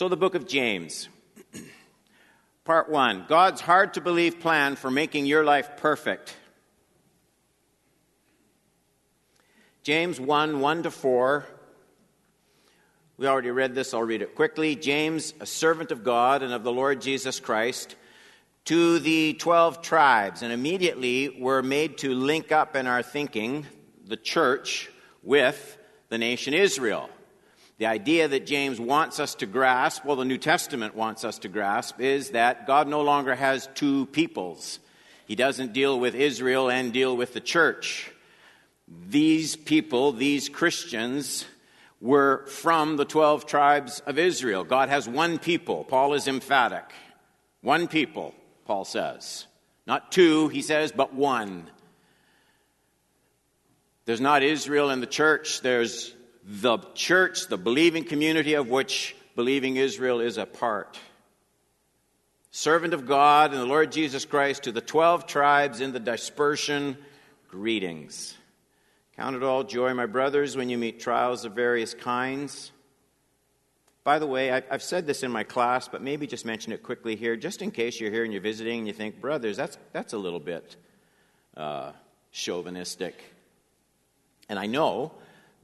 So, the book of James. Part 1 God's hard to believe plan for making your life perfect. James 1 1 to 4. We already read this, I'll read it quickly. James, a servant of God and of the Lord Jesus Christ, to the 12 tribes. And immediately we're made to link up in our thinking the church with the nation Israel. The idea that James wants us to grasp, well, the New Testament wants us to grasp, is that God no longer has two peoples. He doesn't deal with Israel and deal with the church. These people, these Christians, were from the 12 tribes of Israel. God has one people. Paul is emphatic. One people, Paul says. Not two, he says, but one. There's not Israel and the church, there's the church, the believing community of which believing Israel is a part. Servant of God and the Lord Jesus Christ to the 12 tribes in the dispersion, greetings. Count it all joy, my brothers, when you meet trials of various kinds. By the way, I've said this in my class, but maybe just mention it quickly here, just in case you're here and you're visiting and you think, brothers, that's, that's a little bit uh, chauvinistic. And I know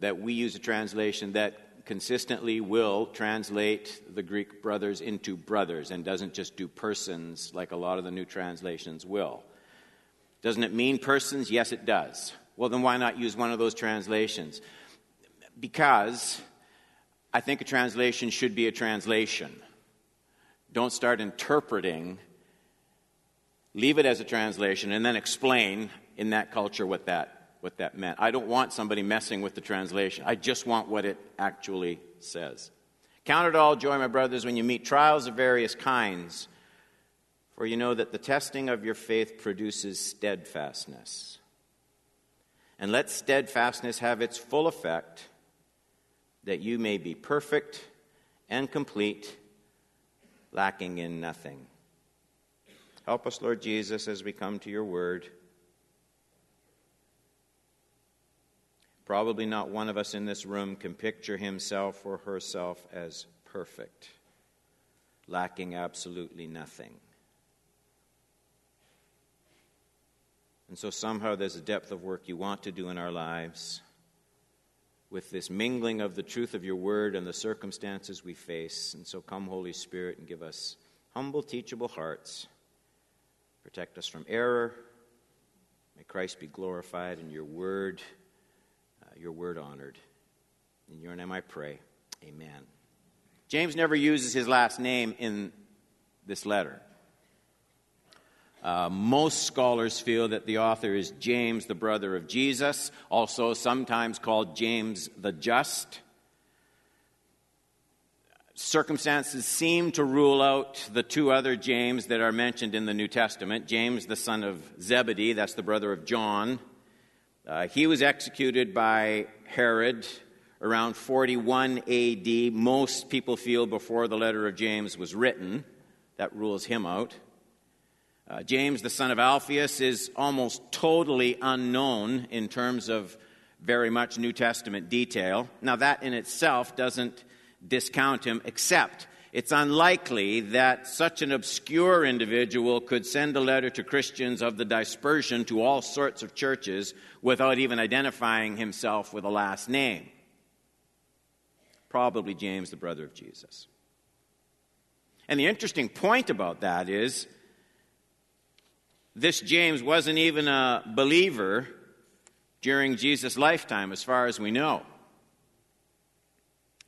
that we use a translation that consistently will translate the Greek brothers into brothers and doesn't just do persons like a lot of the new translations will. Doesn't it mean persons? Yes, it does. Well, then why not use one of those translations? Because I think a translation should be a translation. Don't start interpreting. Leave it as a translation and then explain in that culture what that what that meant. I don't want somebody messing with the translation. I just want what it actually says. Count it all joy, my brothers, when you meet trials of various kinds, for you know that the testing of your faith produces steadfastness. And let steadfastness have its full effect, that you may be perfect and complete, lacking in nothing. Help us, Lord Jesus, as we come to your word. Probably not one of us in this room can picture himself or herself as perfect, lacking absolutely nothing. And so somehow there's a depth of work you want to do in our lives with this mingling of the truth of your word and the circumstances we face. And so come, Holy Spirit, and give us humble, teachable hearts. Protect us from error. May Christ be glorified in your word your word honored. In your name I pray. Amen. James never uses his last name in this letter. Uh, most scholars feel that the author is James, the brother of Jesus, also sometimes called James the Just. Circumstances seem to rule out the two other James that are mentioned in the New Testament James, the son of Zebedee, that's the brother of John, uh, he was executed by Herod around 41 AD. Most people feel before the letter of James was written. That rules him out. Uh, James, the son of Alphaeus, is almost totally unknown in terms of very much New Testament detail. Now, that in itself doesn't discount him, except it's unlikely that such an obscure individual could send a letter to Christians of the dispersion to all sorts of churches without even identifying himself with a last name. Probably James, the brother of Jesus. And the interesting point about that is this James wasn't even a believer during Jesus' lifetime, as far as we know.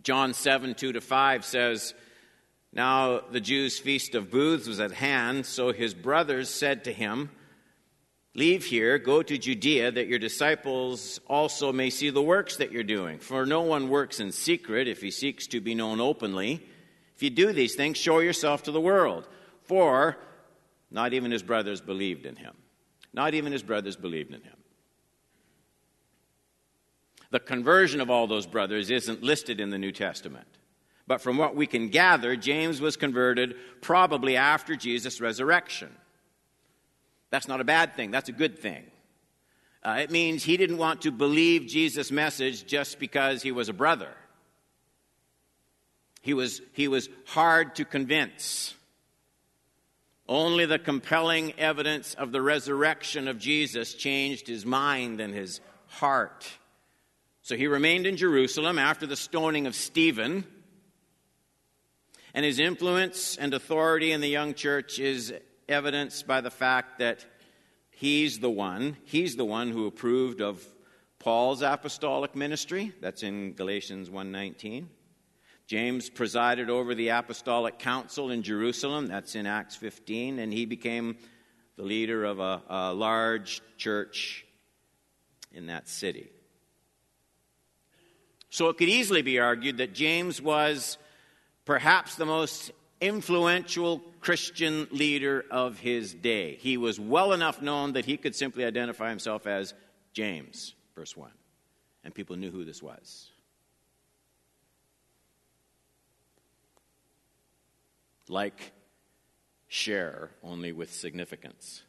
John 7 2 to 5 says, now the Jews' feast of booths was at hand, so his brothers said to him, Leave here, go to Judea, that your disciples also may see the works that you're doing. For no one works in secret if he seeks to be known openly. If you do these things, show yourself to the world. For not even his brothers believed in him. Not even his brothers believed in him. The conversion of all those brothers isn't listed in the New Testament. But from what we can gather, James was converted probably after Jesus' resurrection. That's not a bad thing, that's a good thing. Uh, it means he didn't want to believe Jesus' message just because he was a brother. He was, he was hard to convince. Only the compelling evidence of the resurrection of Jesus changed his mind and his heart. So he remained in Jerusalem after the stoning of Stephen. And his influence and authority in the young church is evidenced by the fact that he's the one, he's the one who approved of Paul's apostolic ministry. That's in Galatians 1:19. James presided over the apostolic council in Jerusalem. That's in Acts 15. And he became the leader of a, a large church in that city. So it could easily be argued that James was perhaps the most influential Christian leader of his day. He was well enough known that he could simply identify himself as James, verse 1. And people knew who this was. like share, only with significance.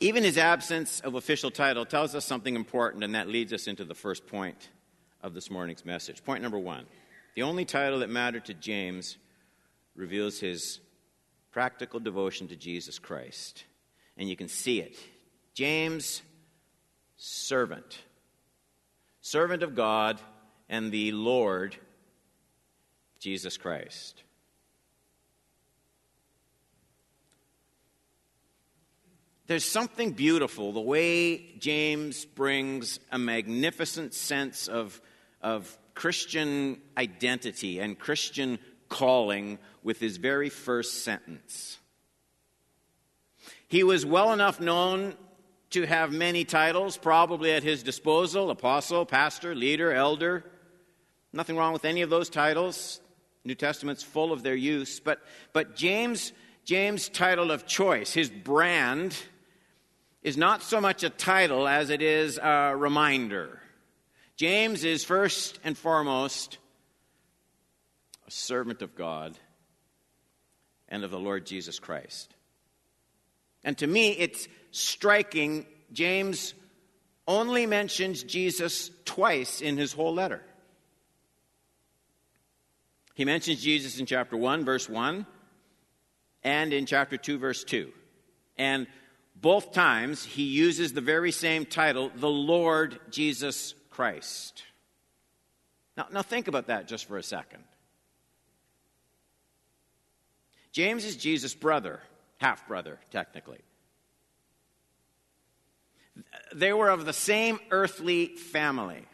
Even his absence of official title tells us something important, and that leads us into the first point of this morning's message. Point number one the only title that mattered to James reveals his practical devotion to Jesus Christ. And you can see it. James, servant servant of God and the Lord Jesus Christ. There's something beautiful the way James brings a magnificent sense of, of Christian identity and Christian calling with his very first sentence. He was well enough known to have many titles probably at his disposal apostle, pastor, leader, elder. Nothing wrong with any of those titles. New Testament's full of their use. But, but James, James' title of choice, his brand, is not so much a title as it is a reminder. James is first and foremost a servant of God and of the Lord Jesus Christ. And to me, it's striking, James only mentions Jesus twice in his whole letter. He mentions Jesus in chapter 1, verse 1, and in chapter 2, verse 2. And both times he uses the very same title, the Lord Jesus Christ. Now, now think about that just for a second. James is Jesus' brother, half brother, technically. They were of the same earthly family.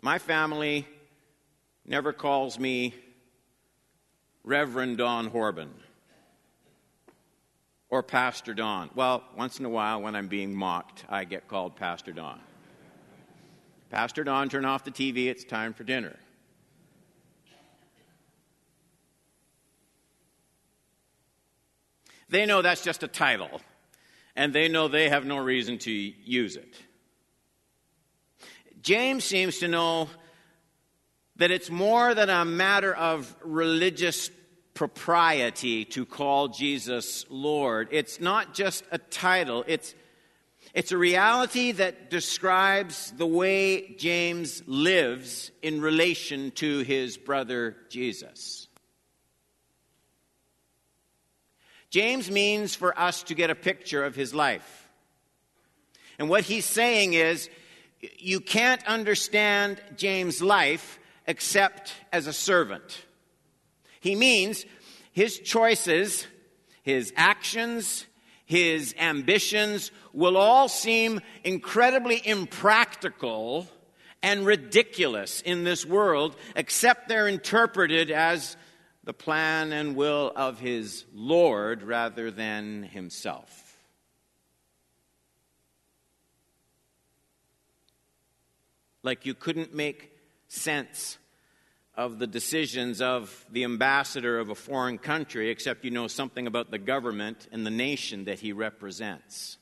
My family never calls me Reverend Don Horban or Pastor Don. Well, once in a while when I'm being mocked, I get called Pastor Don. Pastor Don, turn off the TV, it's time for dinner. They know that's just a title and they know they have no reason to use it. James seems to know that it's more than a matter of religious propriety to call Jesus Lord. It's not just a title, it's, it's a reality that describes the way James lives in relation to his brother Jesus. James means for us to get a picture of his life. And what he's saying is, you can't understand James' life except as a servant. He means his choices, his actions, his ambitions will all seem incredibly impractical and ridiculous in this world, except they're interpreted as the plan and will of his Lord rather than himself. Like you couldn't make sense of the decisions of the ambassador of a foreign country except you know something about the government and the nation that he represents.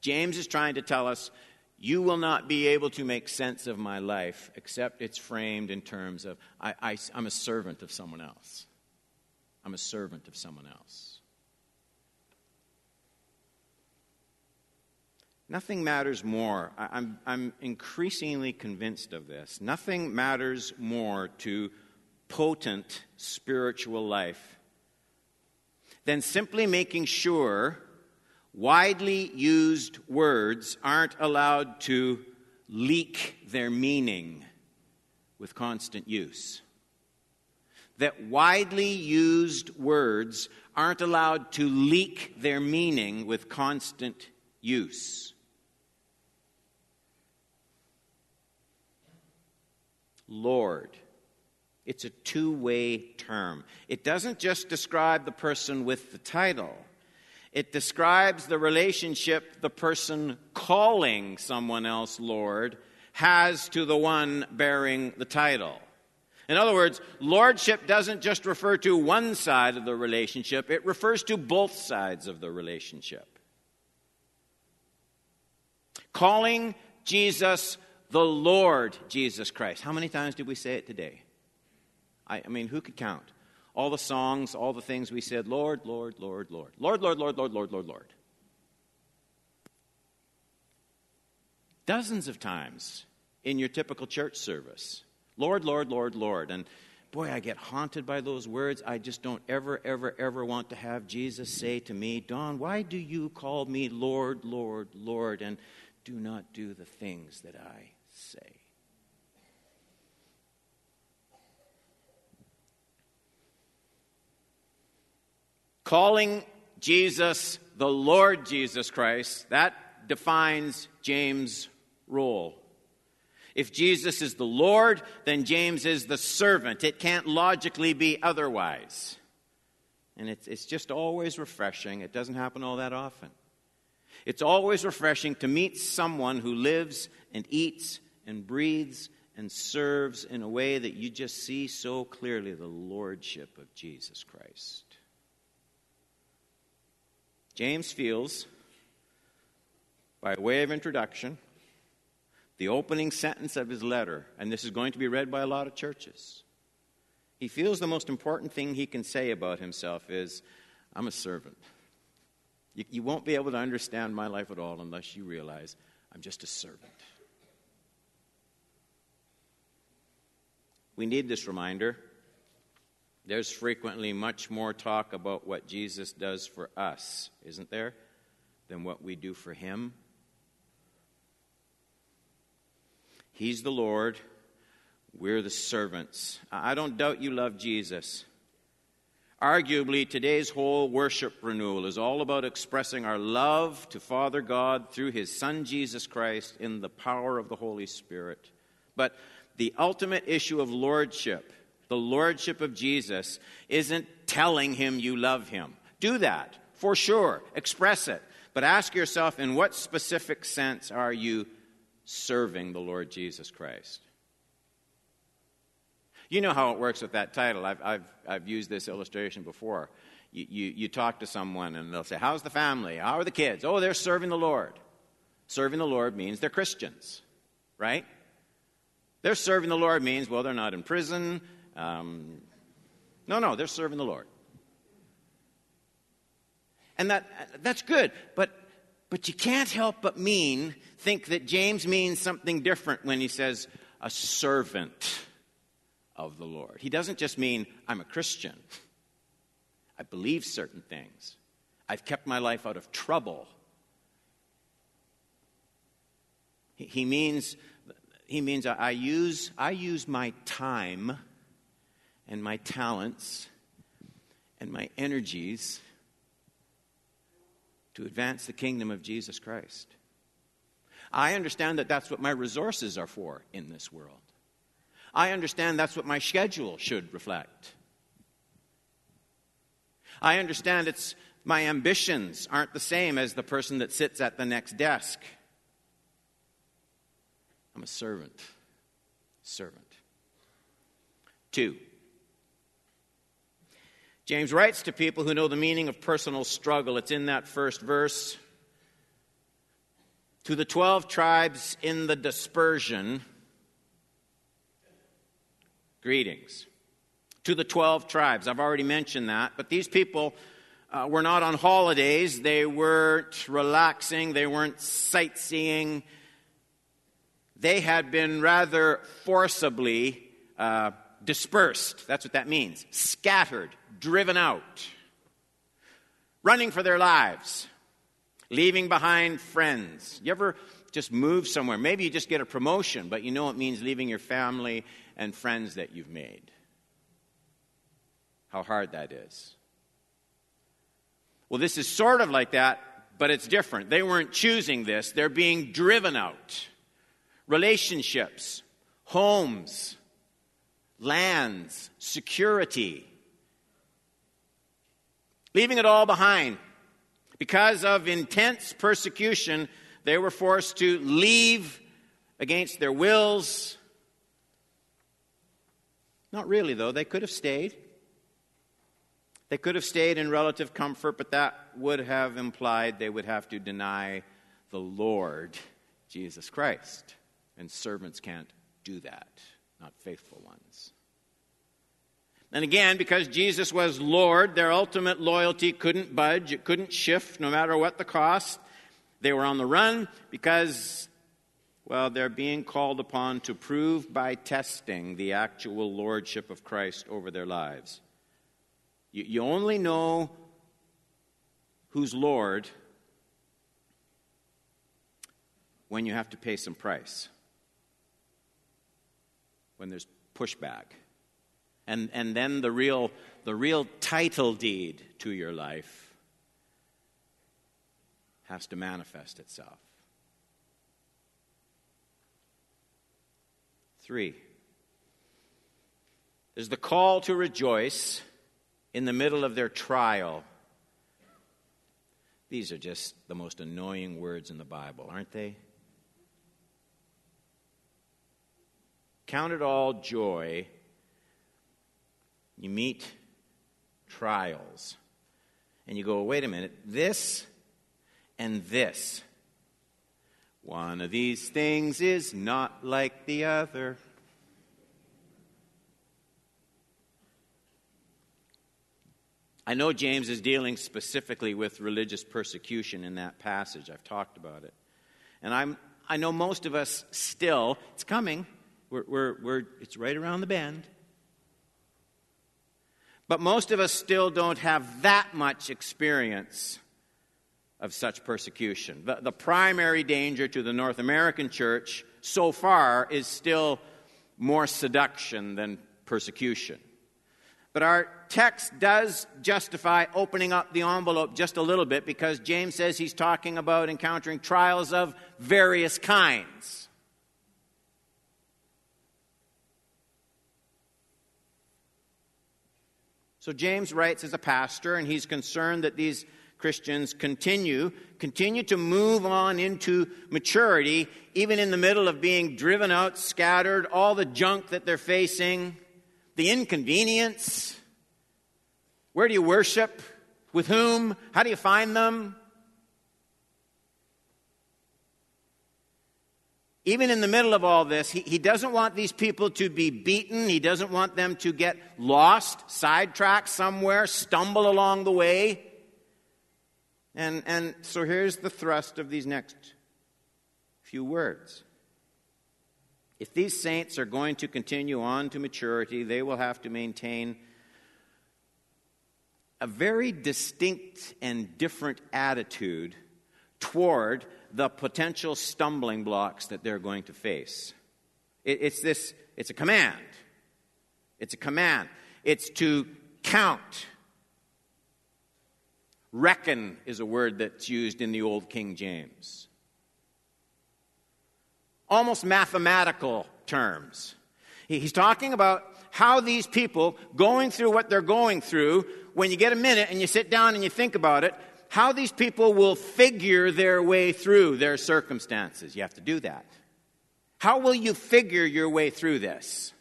James is trying to tell us you will not be able to make sense of my life except it's framed in terms of I, I'm a servant of someone else. I'm a servant of someone else. Nothing matters more. I'm, I'm increasingly convinced of this. Nothing matters more to potent spiritual life than simply making sure widely used words aren't allowed to leak their meaning with constant use. That widely used words aren't allowed to leak their meaning with constant use. Lord. It's a two way term. It doesn't just describe the person with the title, it describes the relationship the person calling someone else Lord has to the one bearing the title. In other words, lordship doesn't just refer to one side of the relationship, it refers to both sides of the relationship. Calling Jesus the Lord Jesus Christ. How many times did we say it today? I, I mean, who could count? All the songs, all the things we said, Lord, Lord, Lord, Lord. Lord, Lord, Lord, Lord, Lord, Lord, Lord. Dozens of times in your typical church service. Lord, Lord, Lord, Lord. And boy, I get haunted by those words. I just don't ever, ever, ever want to have Jesus say to me, Don, why do you call me Lord, Lord, Lord, and do not do the things that I say. Calling Jesus the Lord Jesus Christ, that defines James' role. If Jesus is the Lord, then James is the servant. It can't logically be otherwise. And it's, it's just always refreshing. It doesn't happen all that often. It's always refreshing to meet someone who lives and eats and breathes and serves in a way that you just see so clearly the lordship of Jesus Christ. James feels, by way of introduction, the opening sentence of his letter, and this is going to be read by a lot of churches. He feels the most important thing he can say about himself is, I'm a servant. You, you won't be able to understand my life at all unless you realize I'm just a servant. We need this reminder. There's frequently much more talk about what Jesus does for us, isn't there, than what we do for him. He's the Lord, we're the servants. I don't doubt you love Jesus. Arguably, today's whole worship renewal is all about expressing our love to Father God through His Son Jesus Christ in the power of the Holy Spirit. But the ultimate issue of lordship, the lordship of Jesus, isn't telling Him you love Him. Do that, for sure, express it. But ask yourself in what specific sense are you serving the Lord Jesus Christ? You know how it works with that title. I've, I've, I've used this illustration before. You, you, you talk to someone and they'll say, How's the family? How are the kids? Oh, they're serving the Lord. Serving the Lord means they're Christians, right? They're serving the Lord means, well, they're not in prison. Um, no, no, they're serving the Lord. And that, that's good, but, but you can't help but mean, think that James means something different when he says a servant of the Lord. He doesn't just mean, I'm a Christian. I believe certain things. I've kept my life out of trouble. He means, he means I use, I use my time and my talents and my energies to advance the kingdom of Jesus Christ. I understand that that's what my resources are for in this world. I understand that's what my schedule should reflect. I understand it's my ambitions aren't the same as the person that sits at the next desk. I'm a servant. Servant. Two. James writes to people who know the meaning of personal struggle. It's in that first verse. To the 12 tribes in the dispersion, Greetings. To the 12 tribes. I've already mentioned that, but these people uh, were not on holidays, they weren't relaxing, they weren't sightseeing. They had been rather forcibly uh, dispersed. That's what that means. Scattered, driven out, running for their lives, leaving behind friends. You ever just move somewhere? Maybe you just get a promotion, but you know it means leaving your family and friends that you've made. How hard that is. Well, this is sort of like that, but it's different. They weren't choosing this, they're being driven out. Relationships, homes, lands, security. Leaving it all behind. Because of intense persecution, they were forced to leave against their wills. Not really, though. They could have stayed. They could have stayed in relative comfort, but that would have implied they would have to deny the Lord, Jesus Christ. And servants can't do that, not faithful ones. And again, because Jesus was Lord, their ultimate loyalty couldn't budge, it couldn't shift no matter what the cost. They were on the run because, well, they're being called upon to prove by testing the actual lordship of Christ over their lives. You, you only know who's Lord when you have to pay some price, when there's pushback. And, and then the real, the real title deed to your life has to manifest itself. Three, there's the call to rejoice in the middle of their trial. These are just the most annoying words in the Bible, aren't they? Count it all joy. You meet trials. And you go, wait a minute, this and this. One of these things is not like the other. I know James is dealing specifically with religious persecution in that passage. I've talked about it. And I'm, I know most of us still, it's coming, we're, we're, we're, it's right around the bend. But most of us still don't have that much experience of such persecution. The, the primary danger to the North American church so far is still more seduction than persecution. But our text does justify opening up the envelope just a little bit because James says he's talking about encountering trials of various kinds. So James writes as a pastor, and he's concerned that these Christians continue, continue to move on into maturity, even in the middle of being driven out, scattered, all the junk that they're facing the inconvenience. Where do you worship? With whom? How do you find them? Even in the middle of all this, he, he doesn't want these people to be beaten. He doesn't want them to get lost, sidetracked somewhere, stumble along the way. And, and so here's the thrust of these next few words. If these saints are going to continue on to maturity, they will have to maintain a very distinct and different attitude toward the potential stumbling blocks that they're going to face. It, it's this, it's a command. It's a command. It's to count. Reckon is a word that's used in the Old King James almost mathematical terms. He's talking about how these people, going through what they're going through, when you get a minute and you sit down and you think about it, how these people will figure their way through their circumstances. You have to do that. How will you figure your way through this?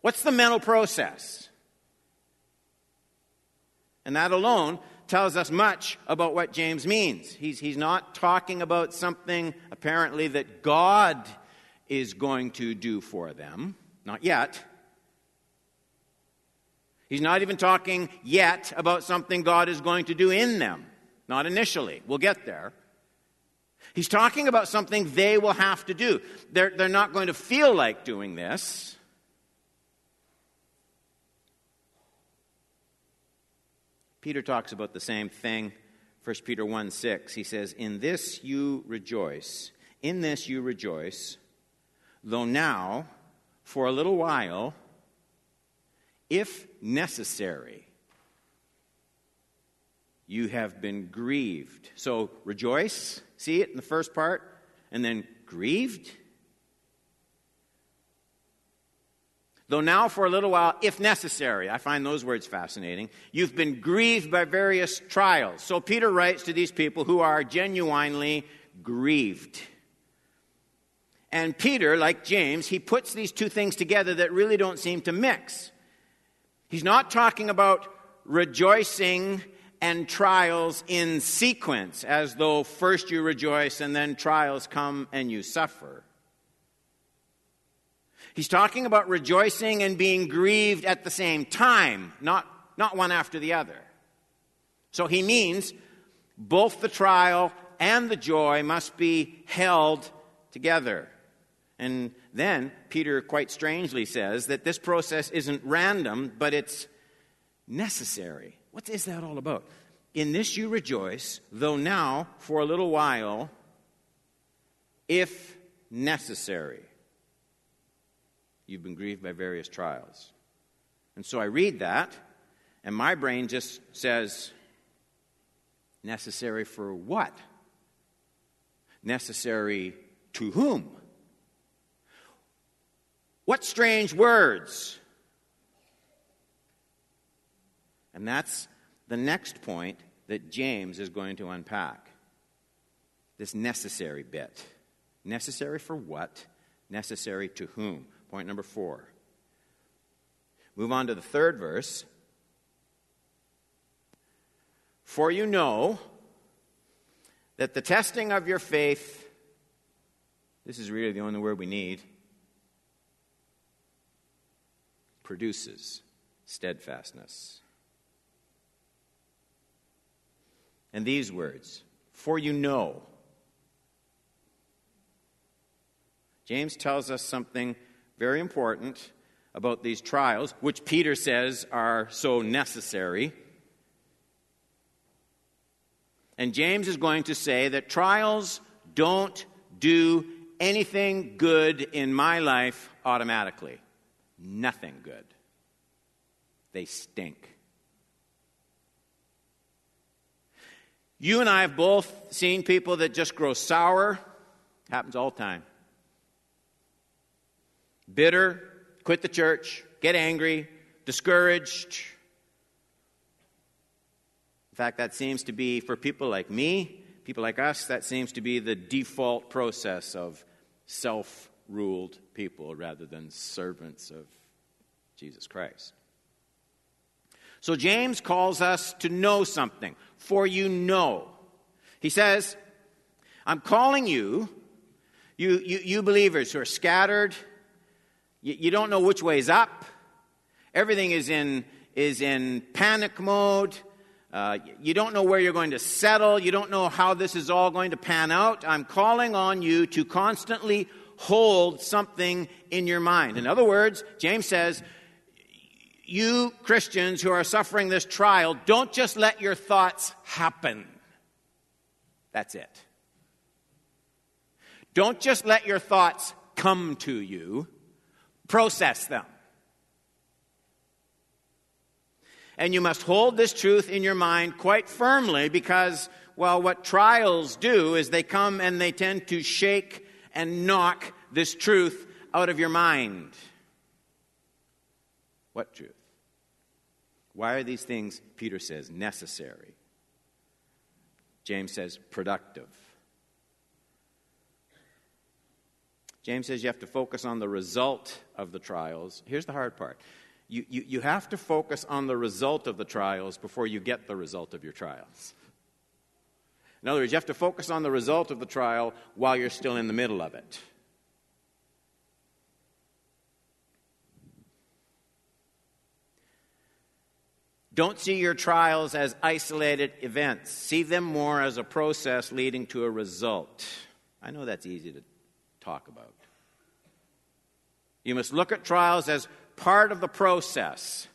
What's the mental process? And that alone tells us much about what James means. He's, he's not talking about something apparently that God is going to do for them, not yet. He's not even talking yet about something God is going to do in them. Not initially. We'll get there. He's talking about something they will have to do. They're, they're not going to feel like doing this. Peter talks about the same thing. 1 Peter 1 6. He says, In this you rejoice. In this you rejoice, though now, for a little while, if necessary, you have been grieved. So rejoice, see it in the first part, and then grieved. Though now, for a little while, if necessary, I find those words fascinating, you've been grieved by various trials. So Peter writes to these people who are genuinely grieved. And Peter, like James, he puts these two things together that really don't seem to mix. He's not talking about rejoicing and trials in sequence, as though first you rejoice and then trials come and you suffer. He's talking about rejoicing and being grieved at the same time, not, not one after the other. So he means both the trial and the joy must be held together. And then Peter quite strangely says that this process isn't random, but it's necessary. What is that all about? In this you rejoice, though now for a little while, if necessary. You've been grieved by various trials. And so I read that, and my brain just says, necessary for what? Necessary to whom? What strange words? And that's the next point that James is going to unpack. This necessary bit. Necessary for what? Necessary to whom? Point number four. Move on to the third verse. For you know that the testing of your faith, this is really the only word we need, produces steadfastness. And these words, for you know. James tells us something very important about these trials, which Peter says are so necessary. And James is going to say that trials don't do anything good in my life automatically. Nothing good. They stink. You and I have both seen people that just grow sour. Happens all the time bitter, quit the church, get angry, discouraged. In fact, that seems to be, for people like me, people like us, that seems to be the default process of self ruled people rather than servants of Jesus Christ. So James calls us to know something, for you know. He says, I'm calling you, you, you, you believers who are scattered you, you don't know which way is up. Everything is in, is in panic mode. Uh, you don't know where you're going to settle. You don't know how this is all going to pan out. I'm calling on you to constantly hold something in your mind. In other words, James says, you Christians who are suffering this trial, don't just let your thoughts happen. That's it. Don't just let your thoughts come to you process them. And you must hold this truth in your mind quite firmly because, well, what trials do is they come and they tend to shake and knock this truth out of your mind. What truth? Why are these things, Peter says, necessary? James says, productive. James says you have to focus on the result of the trials. Here's the hard part you, you, you have to focus on the result of the trials before you get the result of your trials. In other words, you have to focus on the result of the trial while you're still in the middle of it. Don't see your trials as isolated events. See them more as a process leading to a result. I know that's easy to talk about. You must look at trials as part of the process.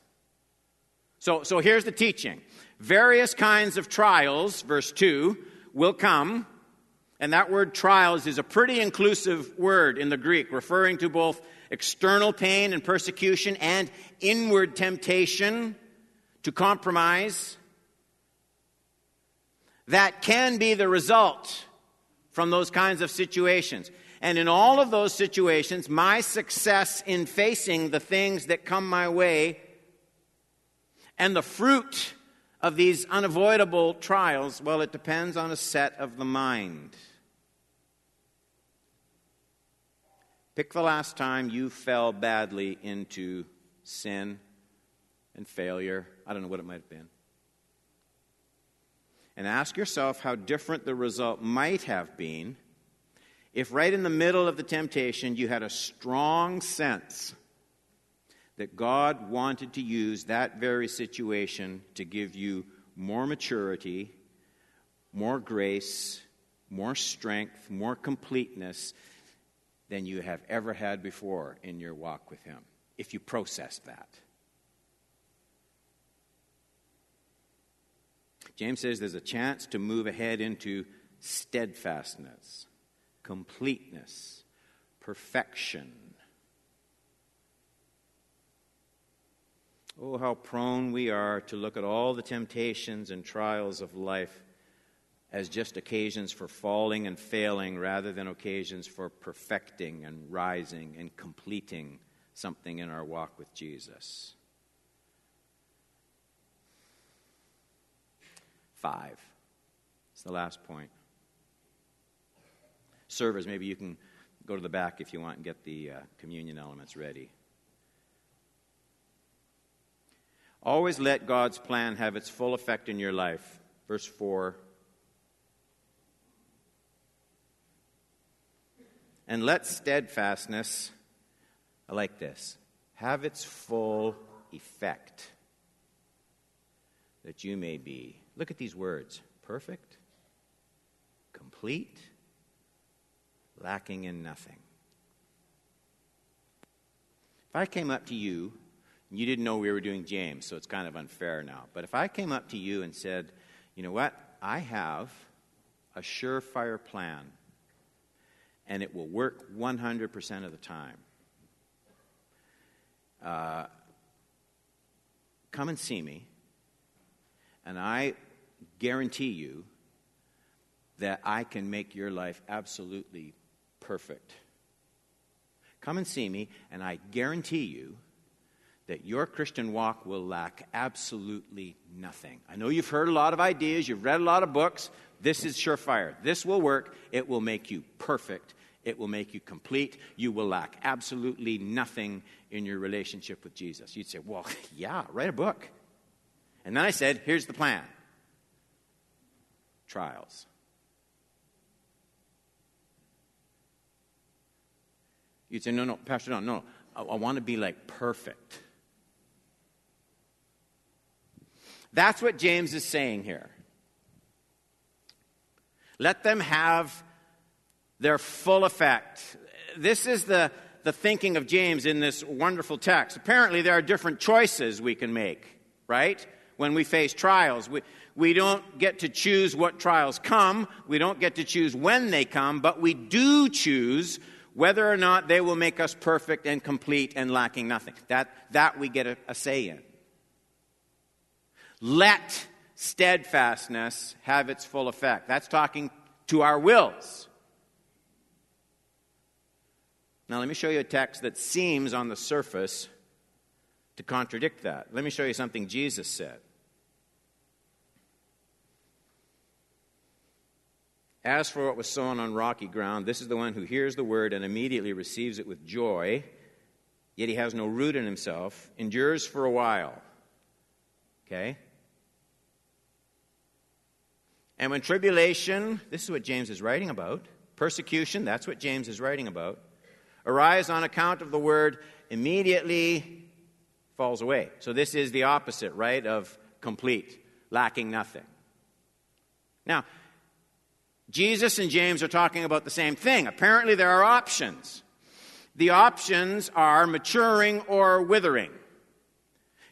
So, so here's the teaching various kinds of trials, verse 2, will come. And that word trials is a pretty inclusive word in the Greek, referring to both external pain and persecution and inward temptation to compromise. That can be the result from those kinds of situations. And in all of those situations, my success in facing the things that come my way and the fruit of these unavoidable trials, well, it depends on a set of the mind. Pick the last time you fell badly into sin and failure. I don't know what it might have been. And ask yourself how different the result might have been if right in the middle of the temptation you had a strong sense that God wanted to use that very situation to give you more maturity, more grace, more strength, more completeness than you have ever had before in your walk with Him, if you process that. James says there's a chance to move ahead into steadfastness completeness, perfection. Oh, how prone we are to look at all the temptations and trials of life as just occasions for falling and failing rather than occasions for perfecting and rising and completing something in our walk with Jesus. Five. It's the last point servers, maybe you can go to the back if you want and get the uh, communion elements ready. Always let God's plan have its full effect in your life. Verse 4. And let steadfastness, I like this, have its full effect, that you may be, look at these words, perfect, complete, lacking in nothing. If I came up to you, and you didn't know we were doing James, so it's kind of unfair now, but if I came up to you and said, you know what, I have a surefire plan, and it will work 100% of the time. Uh, come and see me, and I guarantee you that I can make your life absolutely perfect. Come and see me, and I guarantee you that your Christian walk will lack absolutely nothing. I know you've heard a lot of ideas, you've read a lot of books. This is surefire. This will work. It will make you perfect. It will make you complete. You will lack absolutely nothing in your relationship with Jesus. You'd say, Well, yeah, write a book. And then I said, Here's the plan trials. You'd say, no, no, Pastor, no, no. I, I want to be like perfect. That's what James is saying here. Let them have their full effect. This is the, the thinking of James in this wonderful text. Apparently, there are different choices we can make, right? When we face trials, we, we don't get to choose what trials come, we don't get to choose when they come, but we do choose whether or not they will make us perfect and complete and lacking nothing. That, that we get a, a say in. Let steadfastness have its full effect. That's talking to our wills. Now, let me show you a text that seems on the surface to contradict that. Let me show you something Jesus said. As for what was sown on rocky ground, this is the one who hears the word and immediately receives it with joy, yet he has no root in himself, endures for a while. Okay? And when tribulation, this is what James is writing about, persecution, that's what James is writing about, arise on account of the word, immediately falls away. So this is the opposite, right, of complete, lacking nothing. Now, Jesus and James are talking about the same thing. Apparently, there are options. The options are maturing or withering.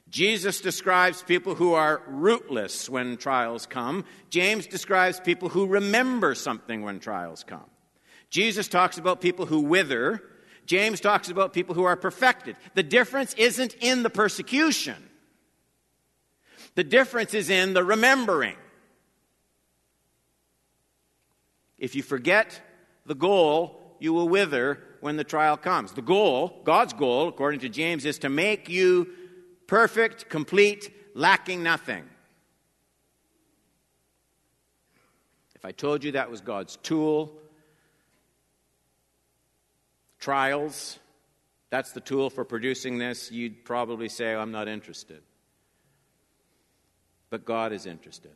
Jesus describes people who are rootless when trials come. James describes people who remember something when trials come. Jesus talks about people who wither. James talks about people who are perfected. The difference isn't in the persecution, the difference is in the remembering. If you forget the goal, you will wither when the trial comes. The goal, God's goal, according to James, is to make you perfect, complete, lacking nothing. If I told you that was God's tool, trials, that's the tool for producing this, you'd probably say, oh, I'm not interested. But God is interested,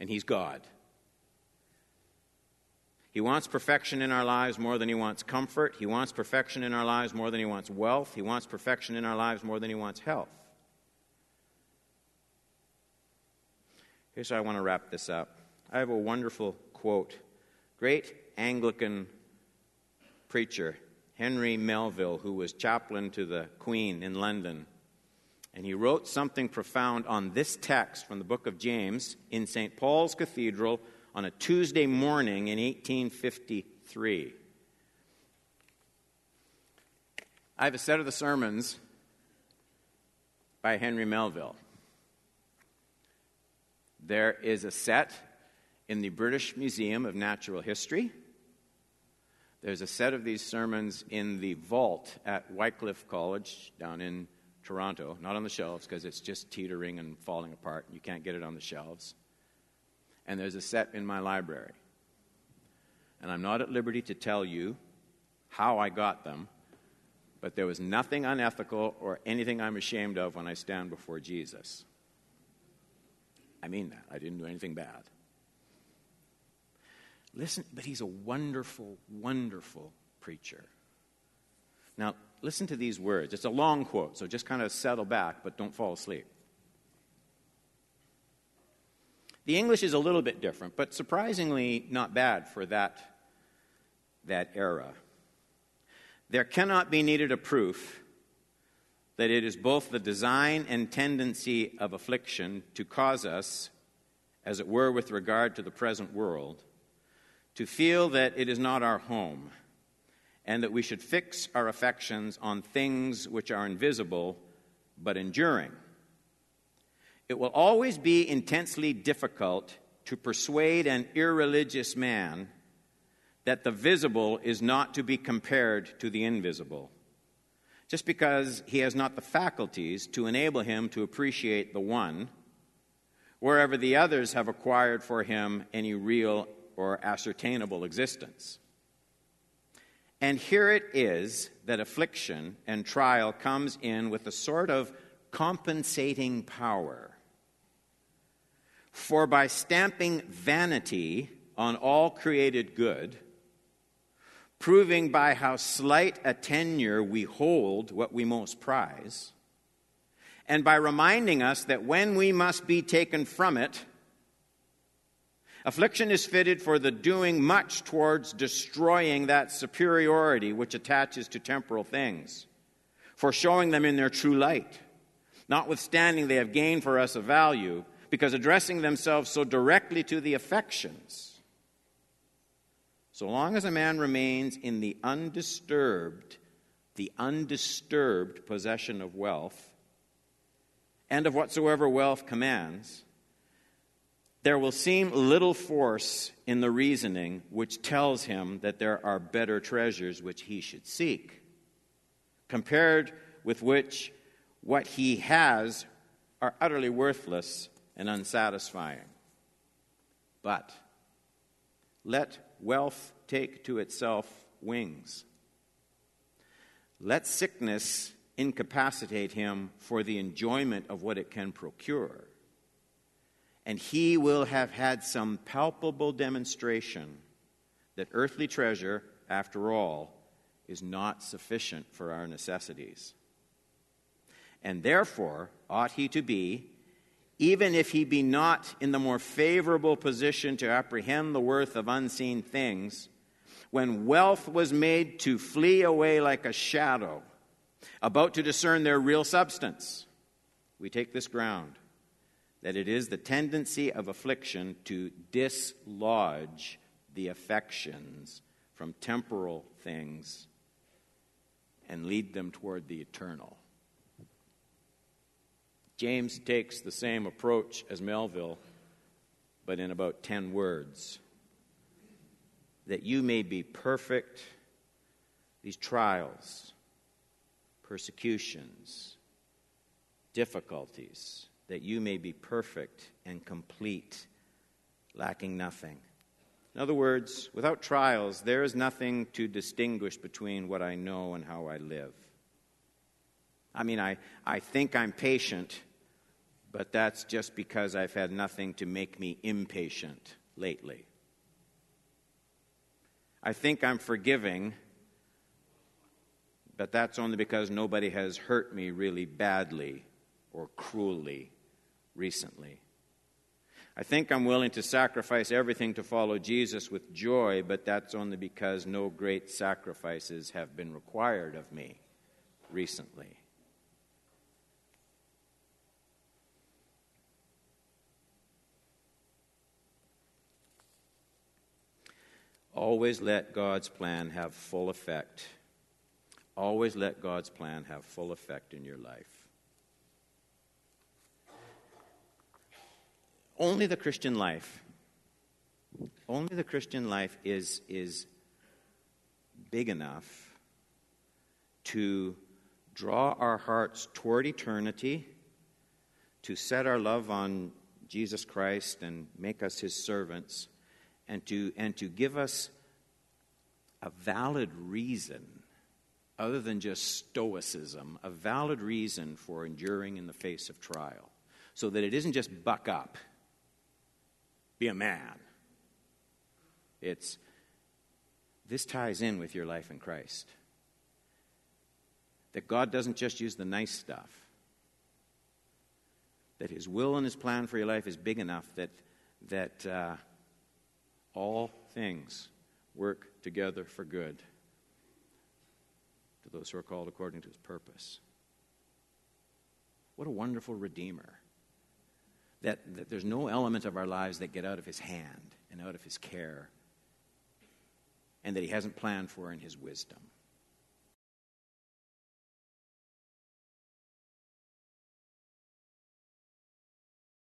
and He's God. He wants perfection in our lives more than he wants comfort. He wants perfection in our lives more than he wants wealth. He wants perfection in our lives more than he wants health. Here's how I want to wrap this up. I have a wonderful quote. Great Anglican preacher, Henry Melville, who was chaplain to the Queen in London. And he wrote something profound on this text from the book of James in St. Paul's Cathedral on a Tuesday morning in 1853. I have a set of the sermons by Henry Melville. There is a set in the British Museum of Natural History. There's a set of these sermons in the vault at Wycliffe College down in Toronto, not on the shelves because it's just teetering and falling apart. You can't get it on the shelves and there's a set in my library. And I'm not at liberty to tell you how I got them, but there was nothing unethical or anything I'm ashamed of when I stand before Jesus. I mean that. I didn't do anything bad. Listen, but he's a wonderful, wonderful preacher. Now, listen to these words. It's a long quote, so just kind of settle back, but don't fall asleep. The English is a little bit different, but surprisingly not bad for that, that era. There cannot be needed a proof that it is both the design and tendency of affliction to cause us, as it were with regard to the present world, to feel that it is not our home, and that we should fix our affections on things which are invisible but enduring. It will always be intensely difficult to persuade an irreligious man that the visible is not to be compared to the invisible, just because he has not the faculties to enable him to appreciate the one, wherever the others have acquired for him any real or ascertainable existence. And here it is that affliction and trial comes in with a sort of compensating power for by stamping vanity on all created good, proving by how slight a tenure we hold what we most prize, and by reminding us that when we must be taken from it, affliction is fitted for the doing much towards destroying that superiority which attaches to temporal things, for showing them in their true light. Notwithstanding, they have gained for us a value because addressing themselves so directly to the affections, so long as a man remains in the undisturbed, the undisturbed possession of wealth, and of whatsoever wealth commands, there will seem little force in the reasoning which tells him that there are better treasures which he should seek, compared with which what he has are utterly worthless and unsatisfying. But let wealth take to itself wings. Let sickness incapacitate him for the enjoyment of what it can procure. And he will have had some palpable demonstration that earthly treasure, after all, is not sufficient for our necessities. And therefore ought he to be even if he be not in the more favorable position to apprehend the worth of unseen things, when wealth was made to flee away like a shadow, about to discern their real substance, we take this ground that it is the tendency of affliction to dislodge the affections from temporal things and lead them toward the eternal. James takes the same approach as Melville, but in about 10 words. That you may be perfect, these trials, persecutions, difficulties, that you may be perfect and complete, lacking nothing. In other words, without trials, there is nothing to distinguish between what I know and how I live. I mean, I, I think I'm patient, but that's just because I've had nothing to make me impatient lately. I think I'm forgiving, but that's only because nobody has hurt me really badly or cruelly recently. I think I'm willing to sacrifice everything to follow Jesus with joy, but that's only because no great sacrifices have been required of me recently. Always let God's plan have full effect. Always let God's plan have full effect in your life. Only the Christian life, only the Christian life is, is big enough to draw our hearts toward eternity, to set our love on Jesus Christ and make us his servants and to, and to give us a valid reason, other than just stoicism, a valid reason for enduring in the face of trial. So that it isn't just buck up, be a man. It's this ties in with your life in Christ. That God doesn't just use the nice stuff, that His will and His plan for your life is big enough that, that uh, all things work together for good to those who are called according to his purpose. What a wonderful Redeemer. That, that there's no element of our lives that get out of his hand and out of his care, and that he hasn't planned for in his wisdom.